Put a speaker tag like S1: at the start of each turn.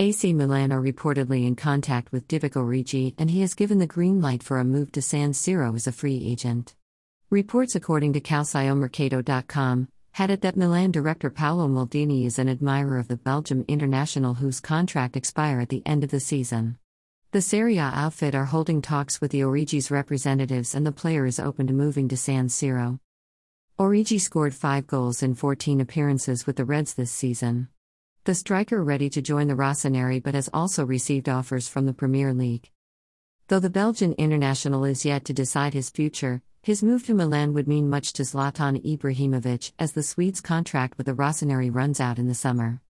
S1: AC Milan are reportedly in contact with Divock Origi and he has given the green light for a move to San Siro as a free agent. Reports according to CalcioMercato.com had it that Milan director Paolo Maldini is an admirer of the Belgium international whose contract expire at the end of the season. The Serie A outfit are holding talks with the Origi's representatives and the player is open to moving to San Siro. Origi scored 5 goals in 14 appearances with the Reds this season. The striker ready to join the Rossoneri but has also received offers from the Premier League. Though the Belgian international is yet to decide his future, his move to Milan would mean much to Zlatan Ibrahimovic as the Swede's contract with the Rossoneri runs out in the summer.